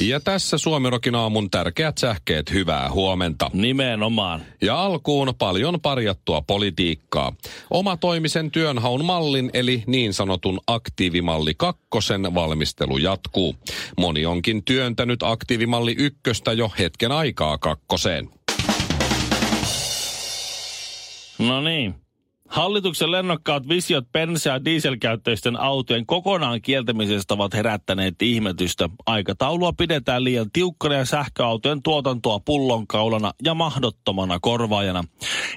Ja tässä Suomirokin aamun tärkeät sähkeet, hyvää huomenta. Nimenomaan. Ja alkuun paljon parjattua politiikkaa. Oma toimisen työnhaun mallin eli niin sanotun aktiivimalli kakkosen valmistelu jatkuu. Moni onkin työntänyt aktiivimalli ykköstä jo hetken aikaa kakkoseen. No niin. Hallituksen lennokkaat visiot bensa- ja dieselkäyttöisten autojen kokonaan kieltämisestä ovat herättäneet ihmetystä. Aikataulua pidetään liian tiukkana ja sähköautojen tuotantoa pullonkaulana ja mahdottomana korvaajana.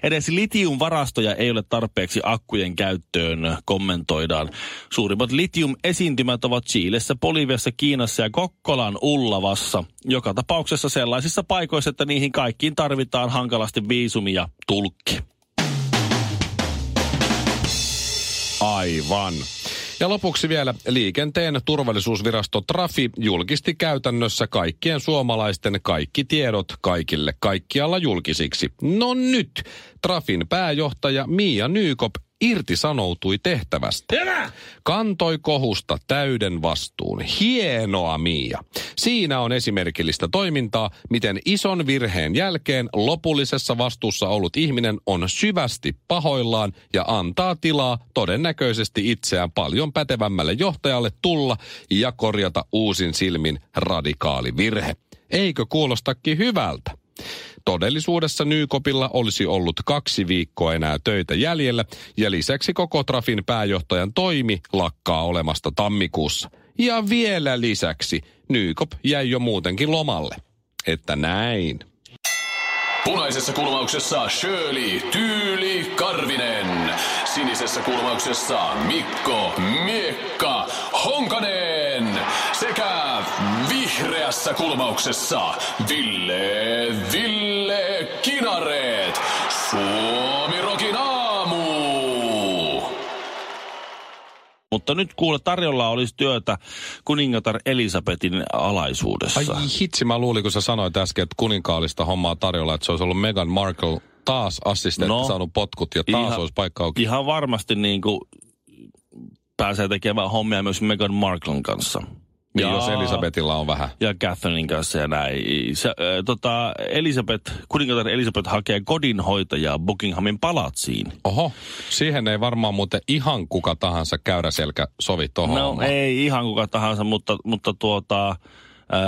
Edes litiumvarastoja ei ole tarpeeksi akkujen käyttöön, kommentoidaan. Suurimmat litium-esiintymät ovat Chiilessä, Boliviassa, Kiinassa ja Kokkolan Ullavassa. Joka tapauksessa sellaisissa paikoissa, että niihin kaikkiin tarvitaan hankalasti viisumi ja tulkki. Aivan. Ja lopuksi vielä liikenteen turvallisuusvirasto Trafi julkisti käytännössä kaikkien suomalaisten kaikki tiedot kaikille kaikkialla julkisiksi. No nyt, Trafin pääjohtaja Mia Nykop irtisanoutui tehtävästä. Hyvä! Kantoi kohusta täyden vastuun. Hienoa, Mia. Siinä on esimerkillistä toimintaa, miten ison virheen jälkeen lopullisessa vastuussa ollut ihminen on syvästi pahoillaan ja antaa tilaa todennäköisesti itseään paljon pätevämmälle johtajalle tulla ja korjata uusin silmin radikaali virhe. Eikö kuulostakin hyvältä? Todellisuudessa Nykopilla olisi ollut kaksi viikkoa enää töitä jäljellä ja lisäksi koko Trafin pääjohtajan toimi lakkaa olemasta tammikuussa. Ja vielä lisäksi Nykop jäi jo muutenkin lomalle. Että näin. Punaisessa kulmauksessa Shirley Tyyli Karvinen. Sinisessä kulmauksessa Mikko Miekka Honkanen. Sekä vihreässä kulmauksessa Ville Ville Kinareet. Suomi Rokin aamu. Mutta nyt kuule, tarjolla olisi työtä kuningatar Elisabetin alaisuudessa. Ai hitsi, mä luulin, kun sä sanoit äsken, että kuninkaalista hommaa tarjolla, että se olisi ollut Meghan Markle taas assistentti No, saanut potkut ja taas ihan- olisi paikka auki. Ihan varmasti niin kuin pääsee tekemään hommia myös Meghan Marklen kanssa. Niin, jos Elisabetilla on vähän. ja Catherinein kanssa ja näin. Se, äh, tota, Elisabeth, kuningatar Elisabeth hakee kodinhoitajaa Buckinghamin palatsiin. Oho, siihen ei varmaan muuten ihan kuka tahansa käydä selkä sovi tohon No hommaan. ei ihan kuka tahansa, mutta, mutta tuota... Ää,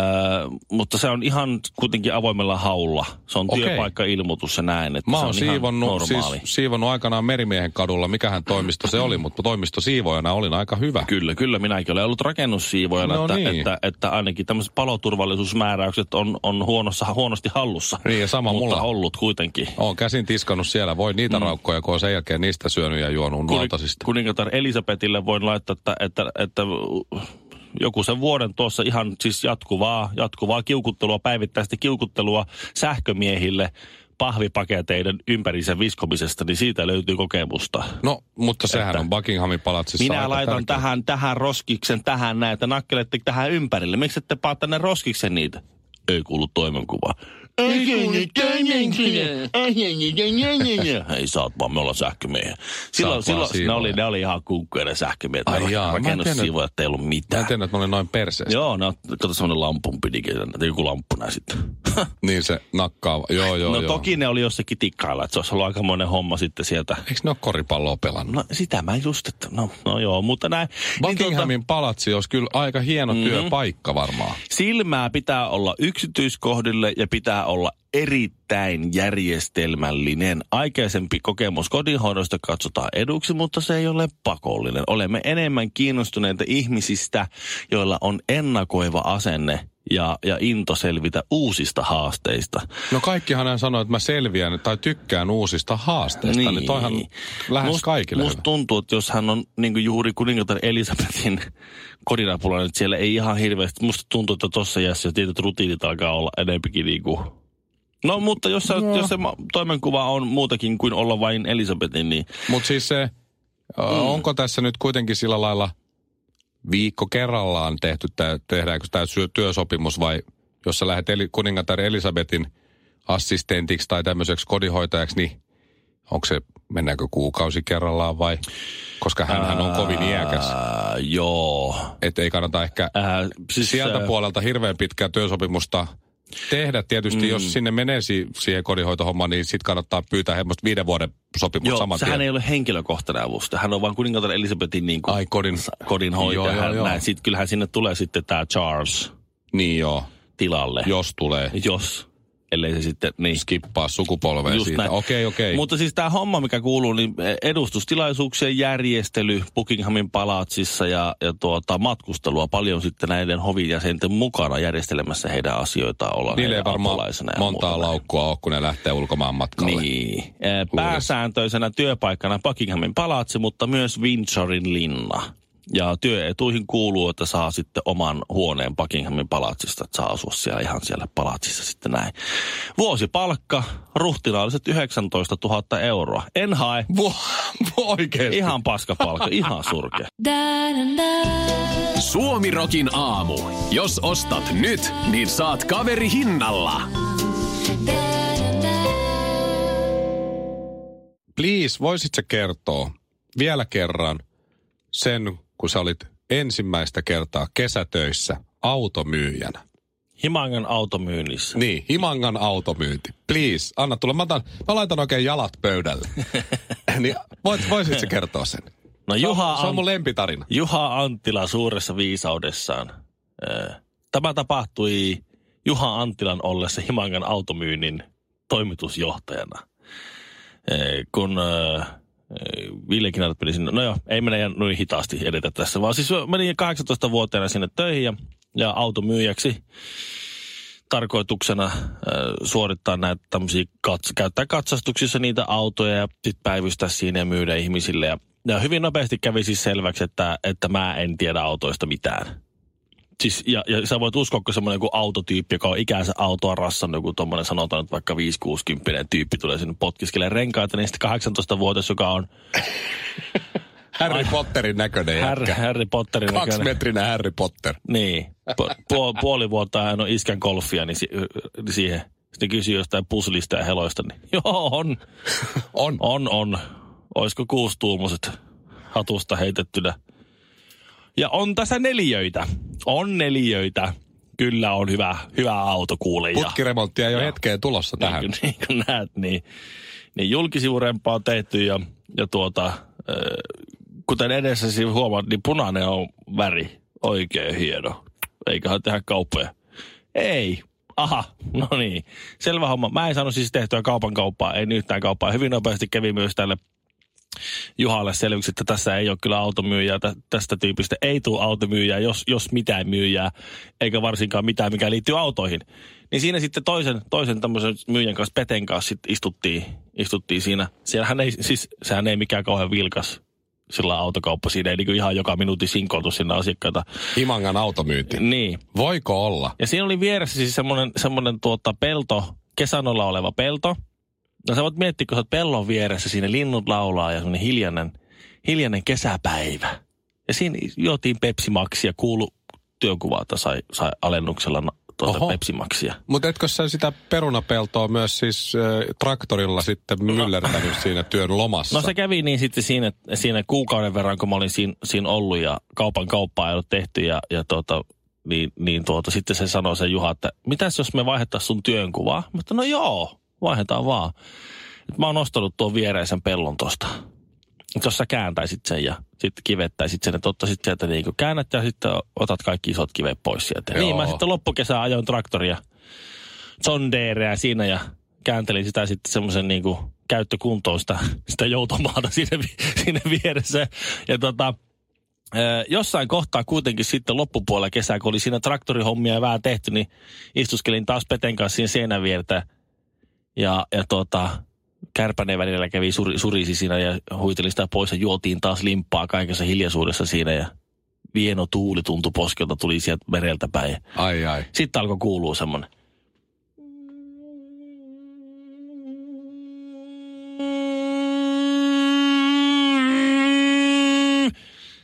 mutta se on ihan kuitenkin avoimella haulla. Se on Okei. työpaikka-ilmoitus ja näin. Että Mä oon siivonnut, siis, siivonnut aikanaan Merimiehen kadulla, mikähän toimisto se oli, mutta toimistosiivojana olin aika hyvä. Kyllä, kyllä. Minäkin olen ollut rakennussiivojana, No että, niin. että, että, ainakin tämmöiset paloturvallisuusmääräykset on, on huonossa, huonosti hallussa. Niin, ja sama mutta mulla. ollut kuitenkin. Oon käsin tiskannut siellä. Voi niitä mm. raukkoja, kun on sen jälkeen niistä syönyt ja juonut Kuni- lautasista. Kuningatar Elisabetille voin laittaa, että, että, että joku sen vuoden tuossa ihan siis jatkuvaa, jatkuvaa kiukuttelua, päivittäistä kiukuttelua sähkömiehille pahvipaketeiden ympärinsä viskomisesta, niin siitä löytyy kokemusta. No, mutta sehän Että- on Buckinghamin palatsissa Minä laitan tärkeä. tähän, tähän roskiksen, tähän näitä, nakkelette tähän ympärille. Miksi ette paa tänne roskiksen niitä? Ei kuulu toimenkuva. Ei saat vaan, me ollaan sähkömiehiä. Silloin, silloin ne, oli, ne oli ihan kunkkuja ne sähkömiehet. Ai jaa, mä en Rakennussiivoja, että ei ollut Mä en mitään. tiedä, että ne oli noin perseestä. Joo, ne on, kato semmoinen lampunpidikin, joku lamppu näin sitten. Niin se nakkaa. Joo, joo, no joo. toki ne oli jossakin tikkailla, että se olisi ollut aikamoinen homma sitten sieltä. Eikö ne ole koripalloa pelannut? No sitä mä just, että no, no joo, mutta näin. Niin Buckinghamin palatsi olisi kyllä aika hieno Mhm. työpaikka varmaan. Silmää pitää olla yksityiskohdille ja pitää olla erittäin järjestelmällinen. Aikaisempi kokemus kodinhoidosta katsotaan eduksi, mutta se ei ole pakollinen. Olemme enemmän kiinnostuneita ihmisistä, joilla on ennakoiva asenne ja, ja into selvitä uusista haasteista. No kaikkihan hän sanoo, että mä selviän tai tykkään uusista haasteista, niin, niin toihan lähes Must- kaikille Musta tuntuu, että jos hän on niin juuri kuningatar Elisabetin kodinapulainen, että siellä ei ihan hirveästi, musta tuntuu, että tuossa jässä tietyt rutiinit alkaa olla enempikin niin kuin No mutta jos, sä, no. jos se toimenkuva on muutakin kuin olla vain Elisabetin, niin Mutta siis se, mm. onko tässä nyt kuitenkin sillä lailla viikko kerrallaan tehty, tää, tehdäänkö tämä työsopimus vai jos sä lähdet eli, kuningatar Elisabetin assistentiksi tai tämmöiseksi kodinhoitajaksi, niin onko se, mennäänkö kuukausi kerrallaan vai, koska hän on kovin iäkäs. Joo. Että ei kannata ehkä Ää, siis, sieltä ää, puolelta hirveän pitkää työsopimusta tehdä. Tietysti mm. jos sinne menee si- siihen kodinhoitohommaan, niin sitten kannattaa pyytää hemmoista viiden vuoden sopimus Joo, saman sehän tien. ei ole henkilökohtainen avustaja. Hän on vain kuningatar Elisabetin niin kuin Ai kodin. kodin hoitaja. Joo, joo, joo. Näin. Sitten kyllähän sinne tulee sitten tämä Charles Niin joo, tilalle. jos tulee. Jos. Ellei se sitten, niin. Skippaa sukupolvea Just siitä. näin. Okei, okei. Mutta siis tämä homma, mikä kuuluu, niin edustustilaisuuksien järjestely Buckinghamin palatsissa ja, ja tuota, matkustelua paljon sitten näiden hovijäsenten mukana järjestelemässä heidän asioitaan olla Niille ei varmaan montaa laukkua ole, kun ne lähtee ulkomaan matkalle. Niin. Pääsääntöisenä työpaikkana Buckinghamin palatsi, mutta myös Windsorin linna. Ja työetuihin kuuluu, että saa sitten oman huoneen Buckinghamin palatsista, että saa asua siellä ihan siellä palatsissa sitten näin. Vuosipalkka, ruhtinaalliset 19 000 euroa. En hae. Vo, oikeesti. Ihan paskapalkka, ihan surkea. Suomirokin aamu. Jos ostat nyt, niin saat kaveri hinnalla. Please, voisit sä kertoa vielä kerran sen, kun sä olit ensimmäistä kertaa kesätöissä automyyjänä. Himangan automyynnissä. Niin, Himangan automyynti. Please, anna tulla. Mä, otan, mä laitan oikein jalat pöydälle. niin voit, voisit sä kertoa sen? No Se on, Juha, se on mun lempitarina. Juha Anttila suuressa viisaudessaan. Ö, Tämä tapahtui Juha Anttilan ollessa Himangan automyynnin toimitusjohtajana. Ö, Kun ö, ö, Ville Kinaret meni sinne, no joo, ei mene noin hitaasti edetä tässä, vaan siis meni 18-vuotiaana sinne töihin ja, ja automyyjäksi tarkoituksena äh, suorittaa näitä tämmöisiä, kats- käyttää katsastuksissa niitä autoja ja sitten päivystää siinä ja myydä ihmisille. Ja, ja hyvin nopeasti kävi siis selväksi, että, että mä en tiedä autoista mitään. Siis, ja, ja sä voit uskoa, kun semmoinen joku autotyyppi, joka on ikänsä autoa rassannut, joku tommonen sanotaan nyt vaikka 5-60 tyyppi tulee sinne potkiskelemaan renkaita, niin sitten 18-vuotias, joka on Harry Potterin näköinen Harry, jätkä. Harry Potterin näköinen. Kaksimetrinen Harry Potter. Niin. Pu- pu- puoli vuotta hän on iskän golfia, niin si- siihen. Sitten kysyy jostain puslista ja heloista, niin joo, on. On. On, on. Olisiko kuustuumuset hatusta heitettynä? Ja on tässä neliöitä. On neliöitä. Kyllä on hyvä, hyvä auto kuule. Ja, Putkiremonttia ei ole hetkeen tulossa tähän. niin, niin kuin näet, niin, niin julkisivurempaa on tehty ja, ja tuota, äh, kuten edessä siinä huomaat, niin punainen on väri. Oikein hieno. Eiköhän tehdä kauppoja. Ei. Aha, no niin. Selvä homma. Mä en saanut siis tehtyä kaupan kauppaa, ei yhtään kauppaa. Hyvin nopeasti kävi myös tälle Juhalle selväksi, että tässä ei ole kyllä automyyjää, tä- tästä tyypistä ei tule automyyjää, jos, jos mitään myyjää, eikä varsinkaan mitään, mikä liittyy autoihin. Niin siinä sitten toisen, toisen tämmöisen myyjän kanssa, Peten kanssa sit istuttiin, istuttiin siinä. Siellähän ei, siis sehän ei mikään kauhean vilkas sillä autokauppa, siinä ei niinku ihan joka minuutti sinkoiltu sinne asiakkaita. Himangan automyynti. Niin, Voiko olla? ja siinä oli vieressä siis semmoinen, semmoinen tuota pelto, kesänolla oleva pelto. No sä voit miettiä, kun sä oot pellon vieressä, siinä linnut laulaa ja semmoinen hiljainen, hiljainen kesäpäivä. Ja siinä juotiin Pepsi-maksia, kuulu työnkuvaa, että sai, sai alennuksella tuota Oho. Pepsi-maksia. Mutta etkö sä sitä perunapeltoa myös siis äh, traktorilla sitten myllertänyt siinä työn lomassa? No se kävi niin sitten siinä, siinä kuukauden verran, kun mä olin siinä, siinä ollut ja kaupan kauppaa ei ollut tehty ja, ja tuota, niin, niin tuota, sitten se sanoi se Juha, että mitäs jos me vaihdettaisiin sun työnkuvaa? Mä että no joo, vaihdetaan vaan. Et mä oon ostanut tuon viereisen pellon tosta. Jos sä kääntäisit sen ja sitten kivettäisit sen, että ottaisit sieltä niin käännät ja sitten otat kaikki isot kivet pois sieltä. Joo. Niin mä sitten loppukesää ajoin traktoria John Deereä siinä ja kääntelin sitä sitten semmoisen niin käyttökuntoon sitä, sitä joutomaata siinä, vi- siinä vieressä. Ja tota, jossain kohtaa kuitenkin sitten loppupuolella kesää, kun oli siinä traktorihommia ja vähän tehty, niin istuskelin taas Peten kanssa siinä seinän viertä. Ja, ja tota, kärpäneen välillä kävi suri, surisi siinä ja huiteli sitä pois ja juotiin taas limppaa kaikessa hiljaisuudessa siinä ja vieno tuuli tuntui poskelta, tuli sieltä mereltä päin. Ai ai. Sitten alkoi kuulua semmoinen.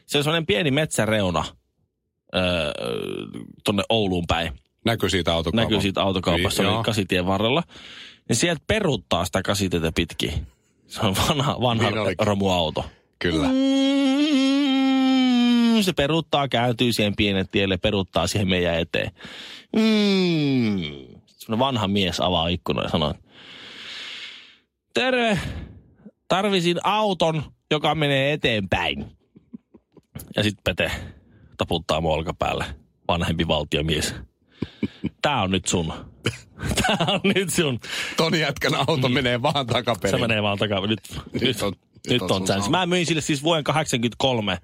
Se on semmoinen pieni metsäreuna öö, tuonne Ouluun päin. Näkyy siitä autokaupassa. Näkyy siitä autokaupassa, Niin, kasitien varrella. Niin sieltä peruuttaa sitä kasitietä pitkin. Se on vanha, vanha Niin romuauto. Kyllä. Mm, se peruuttaa, kääntyy siihen pienen tielle, peruuttaa siihen meidän eteen. Mm. Semmoinen vanha mies avaa ikkunan ja sanoo, terve, tarvisin auton, joka menee eteenpäin. Ja sitten Pete taputtaa mun olkapäälle, vanhempi valtiomies. Tää on nyt sun. Tää on nyt sun. Ton jätkän auto menee vaan takaperin. Se menee vaan takaa. Nyt, nyt, nyt on- nyt on on, chance. Mä myin sille siis vuoden 83,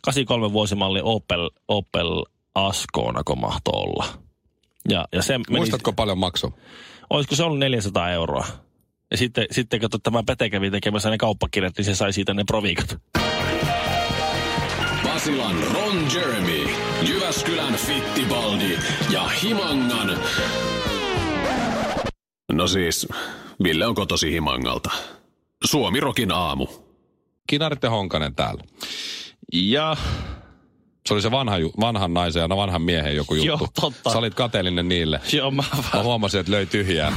83 vuosimalli Opel, Opel Ascona, kun mahtoi olla. Ja, ja se meni, Muistatko paljon maksoi? olisiko se ollut 400 euroa? Ja sitten, sitten kun tämä Pete kävi tekemässä ne kauppakirjat, niin se sai siitä ne proviikat. Basilan Ron Jeremy, Jyväskylän Fittibaldi ja Himangan... No siis, Ville on kotosi Himangalta. Suomi Rokin aamu. Kinarit ja Honkanen täällä. Ja Se oli se vanha, ju- vanhan naisen ja vanhan miehen joku juttu. Joo, totta. Sä olit kateellinen niille. joo, mä, Mä huomasin, että löi tyhjää.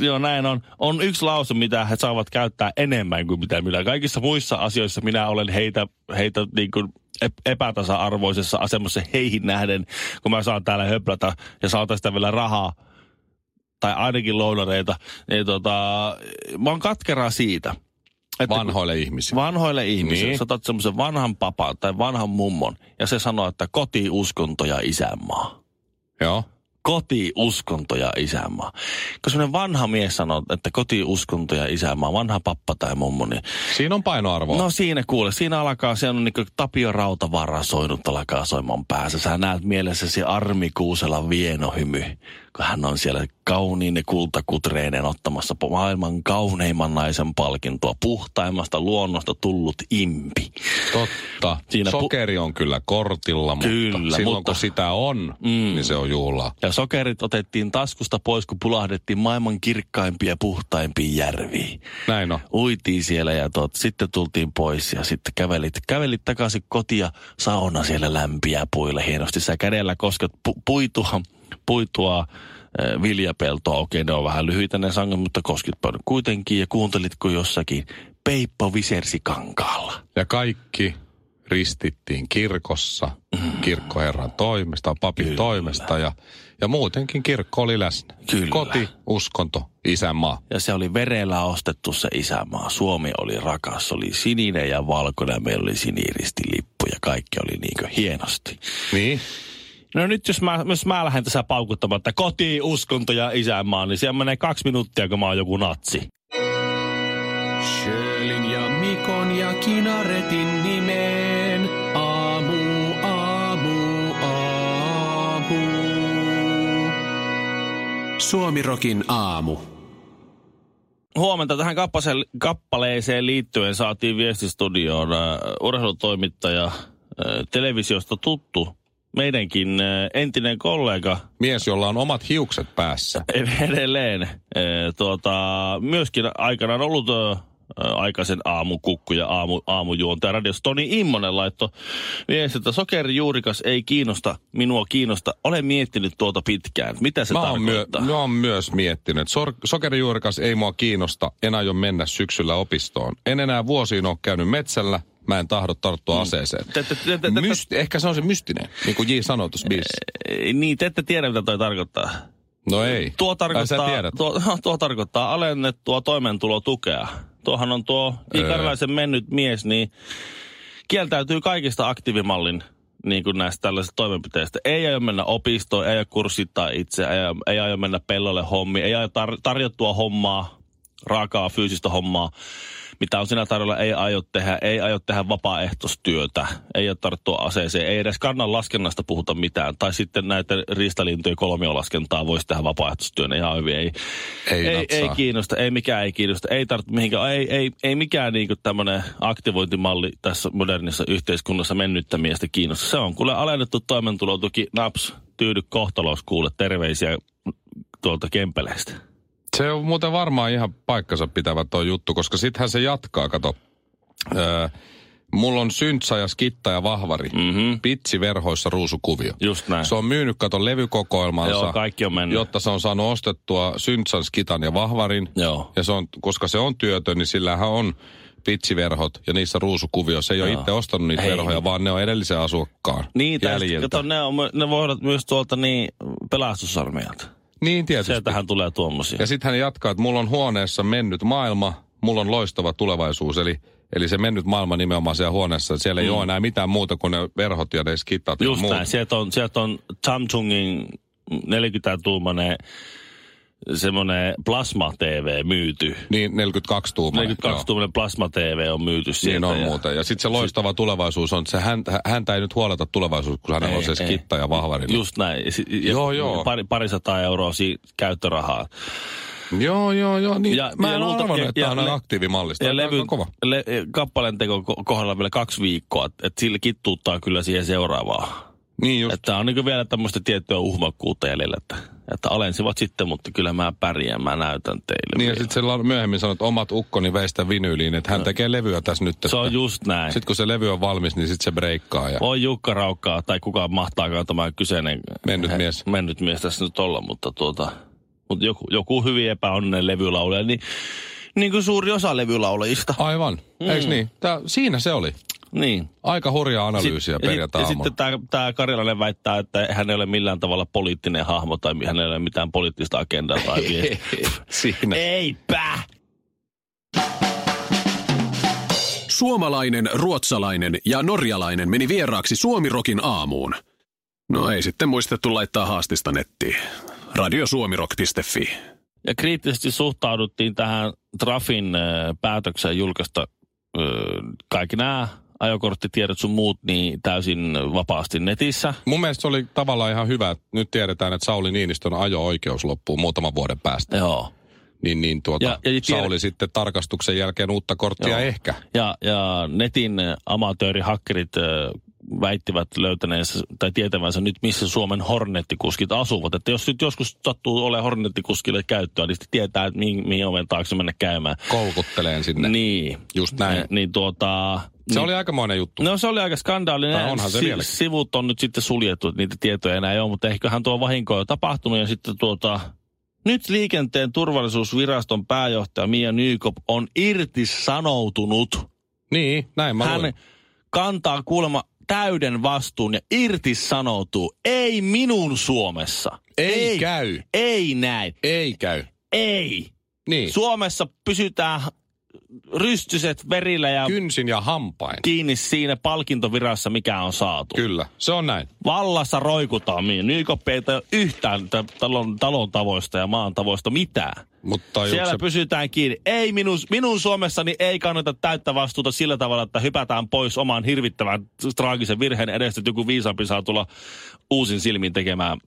Joo, näin on. On yksi lause, mitä he saavat käyttää enemmän kuin mitä minä. Kaikissa muissa asioissa minä olen heitä, heitä niin kuin ep- epätasa-arvoisessa asemassa heihin nähden, kun mä saan täällä höplätä ja saan tästä vielä rahaa tai ainakin lounareita, niin tota, mä oon katkera siitä. Että Vanhoille ihmisille. Vanhoille ihmisille. Niin. Sä otat semmoisen vanhan papan tai vanhan mummon ja se sanoo, että koti, uskonto ja isänmaa. Joo. Koti, uskonto ja isänmaa. Kun semmoinen vanha mies sanoo, että koti, uskonto ja isänmaa, vanha pappa tai mummo, niin Siinä on painoarvoa. No siinä kuule, siinä alkaa, se on niin kuin Tapio Rautavaara soinut alkaa soimaan päässä. Sä näet mielessäsi Armi Kuuselan vienohymy, kun hän on siellä kauniin ja kultakutreineen ottamassa maailman kauneimman naisen palkintoa, puhtaimmasta luonnosta tullut impi. Totta. Siinä Sokeri on kyllä kortilla, mutta Kyllä, silloin mutta- kun sitä on, mm. niin se on juhlaa. Ja sokerit otettiin taskusta pois, kun pulahdettiin maailman kirkkaimpia ja puhtaimpia järviä. Näin on. Uitiin siellä ja tot, sitten tultiin pois ja sitten kävelit, kävelit takaisin kotia, sauna siellä lämpiä puille hienosti. Sä kädellä kosket pu, puitua, puitua viljapeltoa. Okei, ne on vähän lyhyitä ne sangat, mutta koskit paljon kuitenkin ja kuuntelitko jossakin Peippo visersi kankaalla. Ja kaikki ristittiin kirkossa, kirkkoherran toimesta, papin Kyllä. toimesta ja, ja muutenkin kirkko oli läsnä. Kyllä. Koti, uskonto, isänmaa. Ja se oli verellä ostettu se isämaa. Suomi oli rakas, se oli sininen ja valkoinen meillä oli siniristilippu ja kaikki oli niin kuin hienosti. Niin? No nyt jos mä, jos mä lähden tässä paukuttamaan, että koti, uskonto ja isänmaa, niin siellä menee kaksi minuuttia, kun mä oon joku natsi. Sjölin ja Mikon ja Kinaretin nimeen. Aamu, aamu, aamu. Suomi Rokin aamu. Huomenta tähän kappaleeseen liittyen saatiin viestistudioon äh, urheilutoimittaja, äh, televisiosta tuttu, meidänkin äh, entinen kollega Mies, jolla on omat hiukset päässä. edelleen. äh, Tuota, myöskin aikanaan ollut äh, aikaisen aamukukku ja aamu, aamujuontaja radiossa. Toni Immonen laittoi viesti, että sokerijuurikas ei kiinnosta, minua kiinnosta. Olen miettinyt tuota pitkään. Mitä se Mä oon, myö, tarkoittaa? mä oon myös miettinyt, sor- sokerijuurikas ei mua kiinnosta, en aio mennä syksyllä opistoon. En enää vuosiin ole käynyt metsällä, mä en tahdo tarttua Mm. aseeseen. Ehkä se on se mystinen, niin kuin J sanoi tuossa biisissä. Ei, Niin, te ette tiedä, mitä toi tarkoittaa. No ei. Tuo tarkoittaa, tuo, tuo tarkoittaa alennettua toimeentulotukea. Tuohan on tuo ikäräisen mennyt mies, niin kieltäytyy kaikista aktiivimallin niin kuin näistä tällaisista toimenpiteistä. Ei aio mennä opistoon, ei aio kurssittaa itse, ei, aio- ei aio mennä pellolle hommiin, ei aio tar- tarjottua hommaa, raakaa fyysistä hommaa, mitä on siinä tarjolla, ei aio tehdä, ei aio tehdä vapaaehtoistyötä, ei aio tarttua aseeseen, ei edes kannan laskennasta puhuta mitään. Tai sitten näitä riistalintujen kolmiolaskentaa voisi tehdä vapaaehtoistyönä ihan hyvin. Ei, Ei ei, natsaa. ei kiinnosta, ei mikään ei kiinnosta, ei tarvitse mihinkään, ei, ei, ei mikään niinku tämmöinen aktivointimalli tässä modernissa yhteiskunnassa mennyttä miestä kiinnosta. Se on kuule alennettu toimeentulotuki, naps, tyydy kohtalos, kuule terveisiä tuolta Kempeleistä. Se on muuten varmaan ihan paikkansa pitävä tuo juttu, koska sittenhän se jatkaa, kato. Öö, Mulla on Syntsa ja Skitta ja Vahvari. Mhm. Pitsi verhoissa ruusukuvio. Just näin. Se on myynyt katon levykokoelmansa. Joo, kaikki on mennyt. Jotta se on saanut ostettua Syntsan, Skitan ja Vahvarin. Joo. Ja se on, koska se on työtön, niin sillähän on pitsiverhot ja niissä ruusukuvio. Se ei ole Joo. itse ostanut niitä Ei. verhoja, vaan ne on edellisen asukkaan tai jäljiltä. kato, ne, on, ne voivat myös tuolta niin pelastussarmeilta. Niin tietysti. Sieltähän tulee tuommoisia. Ja sitten hän jatkaa, että mulla on huoneessa mennyt maailma, mulla on loistava tulevaisuus. Eli, eli se mennyt maailma nimenomaan siellä huoneessa. Siellä ei ole enää mitään muuta kuin ne verhot ja ne skitat ja Mm. Just muut. näin. Sieltä on, sieltä on Samsungin 40-tuumainen semmoinen plasma-TV myyty. Niin, 42 tuumainen. 42-tuumainen plasma-TV on myyty sieltä. Niin on ja- muuten. Ja sitten se loistava tulevaisuus on, että se häntä, häntä ei nyt huoleta tulevaisuus, kun hänellä on se skitta ja vahvari. Niin- Just näin. Ja, Joo, joo. Pari, parisataa euroa si- käyttörahaa. Joo, joo, joo. Niin, Ja- mä en arvannut, ja- että ja tämä on le- aktiivimallista. Ja levy, kova. le, kappaleen teko ko- kohdalla vielä kaksi viikkoa. Että et sillä kittuuttaa kyllä siihen seuraavaan. Niin just. Että on niin vielä tämmöistä tiettyä uhmakkuutta jäljellä, että, että alensivat sitten, mutta kyllä mä pärjään, mä näytän teille. Niin ja vielä. sitten se myöhemmin sanoi, että omat ukkoni veistä vinyyliin, että hän tekee levyä tässä nyt. Se on just näin. Sitten kun se levy on valmis, niin sitten se breikkaa. Ja... Voi Jukka Raukkaa, tai kuka mahtaakaan tämä kyseinen... Mennyt mies. Mennyt mies tässä nyt olla, mutta tuota... Mutta joku, joku hyvin epäonninen levylaulaja, niin, niin kuin suuri osa levylaulajista. Aivan, mm. eikö niin? Tää, siinä se oli. Niin. Aika hurjaa analyysiä ja, perjantai ja sitten tämä, tämä Karilainen väittää, että hän ei ole millään tavalla poliittinen hahmo tai hänellä ei ole mitään poliittista agendaa tai. Siinä. Eipä! Suomalainen, ruotsalainen ja norjalainen meni vieraaksi Suomirokin aamuun. No ei sitten muistettu laittaa haastista nettiin. Radiosuomirok.fi. Ja kriittisesti suhtauduttiin tähän Trafin äh, päätökseen julkaista äh, kaikki nämä ajokorttitiedot sun muut niin täysin vapaasti netissä. Mun mielestä se oli tavallaan ihan hyvä, että nyt tiedetään, että Sauli Niinistön ajo-oikeus loppuu muutaman vuoden päästä. Joo. Niin, niin tuota, Ja- ja tiedä- Sauli sitten tarkastuksen jälkeen uutta korttia Joo. ehkä. Ja, ja netin amatöörihakkerit väittivät löytäneensä tai tietävänsä nyt, missä Suomen hornettikuskit asuvat. Että jos nyt joskus sattuu olemaan hornettikuskille käyttöä, niin sitten tietää, että mihin, mihin oven taakse mennä käymään. Kolkutteleen sinne. Niin. Just näin. Äh, Niin tuota... Se niin, oli aikamoinen juttu. No se oli aika skandaalinen. Tai onhan se vieläkin. Sivut on nyt sitten suljettu, että niitä tietoja enää ei ole, mutta eiköhän tuo vahinko jo tapahtunut. Ja sitten tuota, nyt liikenteen turvallisuusviraston pääjohtaja Mia Nykop on irtisanoutunut. Niin, näin mä Hän luin. kantaa kuulemma täyden vastuun ja irtisanoutuu. Ei minun Suomessa. Ei, ei käy. Ei näin. Ei käy. Ei. Niin. Suomessa pysytään rystyset verillä ja Kynsin ja hampain. kiinni siinä palkintovirassa, mikä on saatu. Kyllä, se on näin. Vallassa roikutaan. Niin Nykoppi ei yhtään tä- talon, talon tavoista ja maan tavoista mitään. Mutta Siellä se... pysytään kiinni. Ei minun, minun Suomessani ei kannata täyttä vastuuta sillä tavalla, että hypätään pois oman hirvittävän traagisen virheen edestä, että joku viisaampi saa tulla uusin silmin tekemään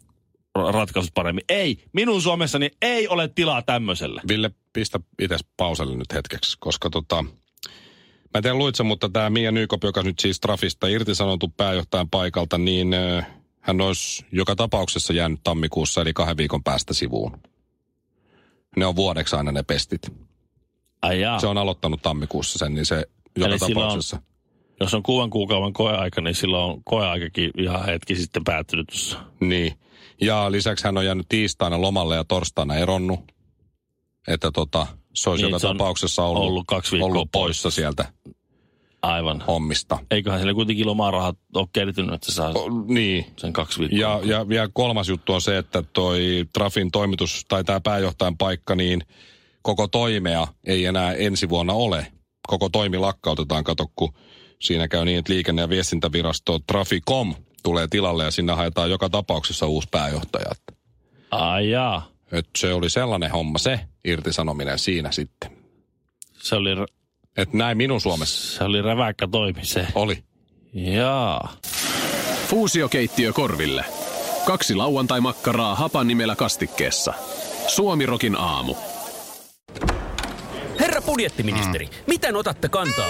ratkaisut paremmin. Ei, minun Suomessani ei ole tilaa tämmöiselle. Ville, pistä itse pauselle nyt hetkeksi, koska tota... Mä en tiedä luitse, mutta tämä Mia Nykop, joka nyt siis Trafista irtisanoutu pääjohtajan paikalta, niin äh, hän olisi joka tapauksessa jäänyt tammikuussa, eli kahden viikon päästä sivuun. Ne on vuodeksi aina ne pestit. Ai jaa. Se on aloittanut tammikuussa sen, niin se joka Eli tapauksessa. Jos on kuuden kuukauden koeaika, niin silloin on koeaikakin ihan hetki sitten päättynyt tuossa. Niin. Ja lisäksi hän on jäänyt tiistaina lomalle ja torstaina eronnut. Että tota, se olisi Niin, joka se tapauksessa ollut, ollut kaksi viikkoa ollut poissa poissa. sieltä Aivan. hommista. Eiköhän sille kuitenkin lomarahat ole kertynyt, että se saa O, niin. sen kaksi viikkoa. Ja, ja vielä kolmas juttu on se, että toi Trafin toimitus tai tämä pääjohtajan paikka, niin koko toimea ei enää ensi vuonna ole. Koko toimi lakkautetaan, kato, kun siinä käy niin, että liikenne- ja viestintävirasto Traficom tulee tilalle ja sinne haetaan joka tapauksessa uusi pääjohtaja. Ai jaa. Et se oli sellainen homma, se irtisanominen siinä sitten. Se oli, Että näin minun Suomessa se oli räväkkä toimi se. oli. Jaa. Fuusiokeittiö korville. Kaksi lauantai-makkaraa hapan nimellä kastikkeessa. Suomirokin aamu. Herra budjettiministeri, mm. miten otatte kantaa?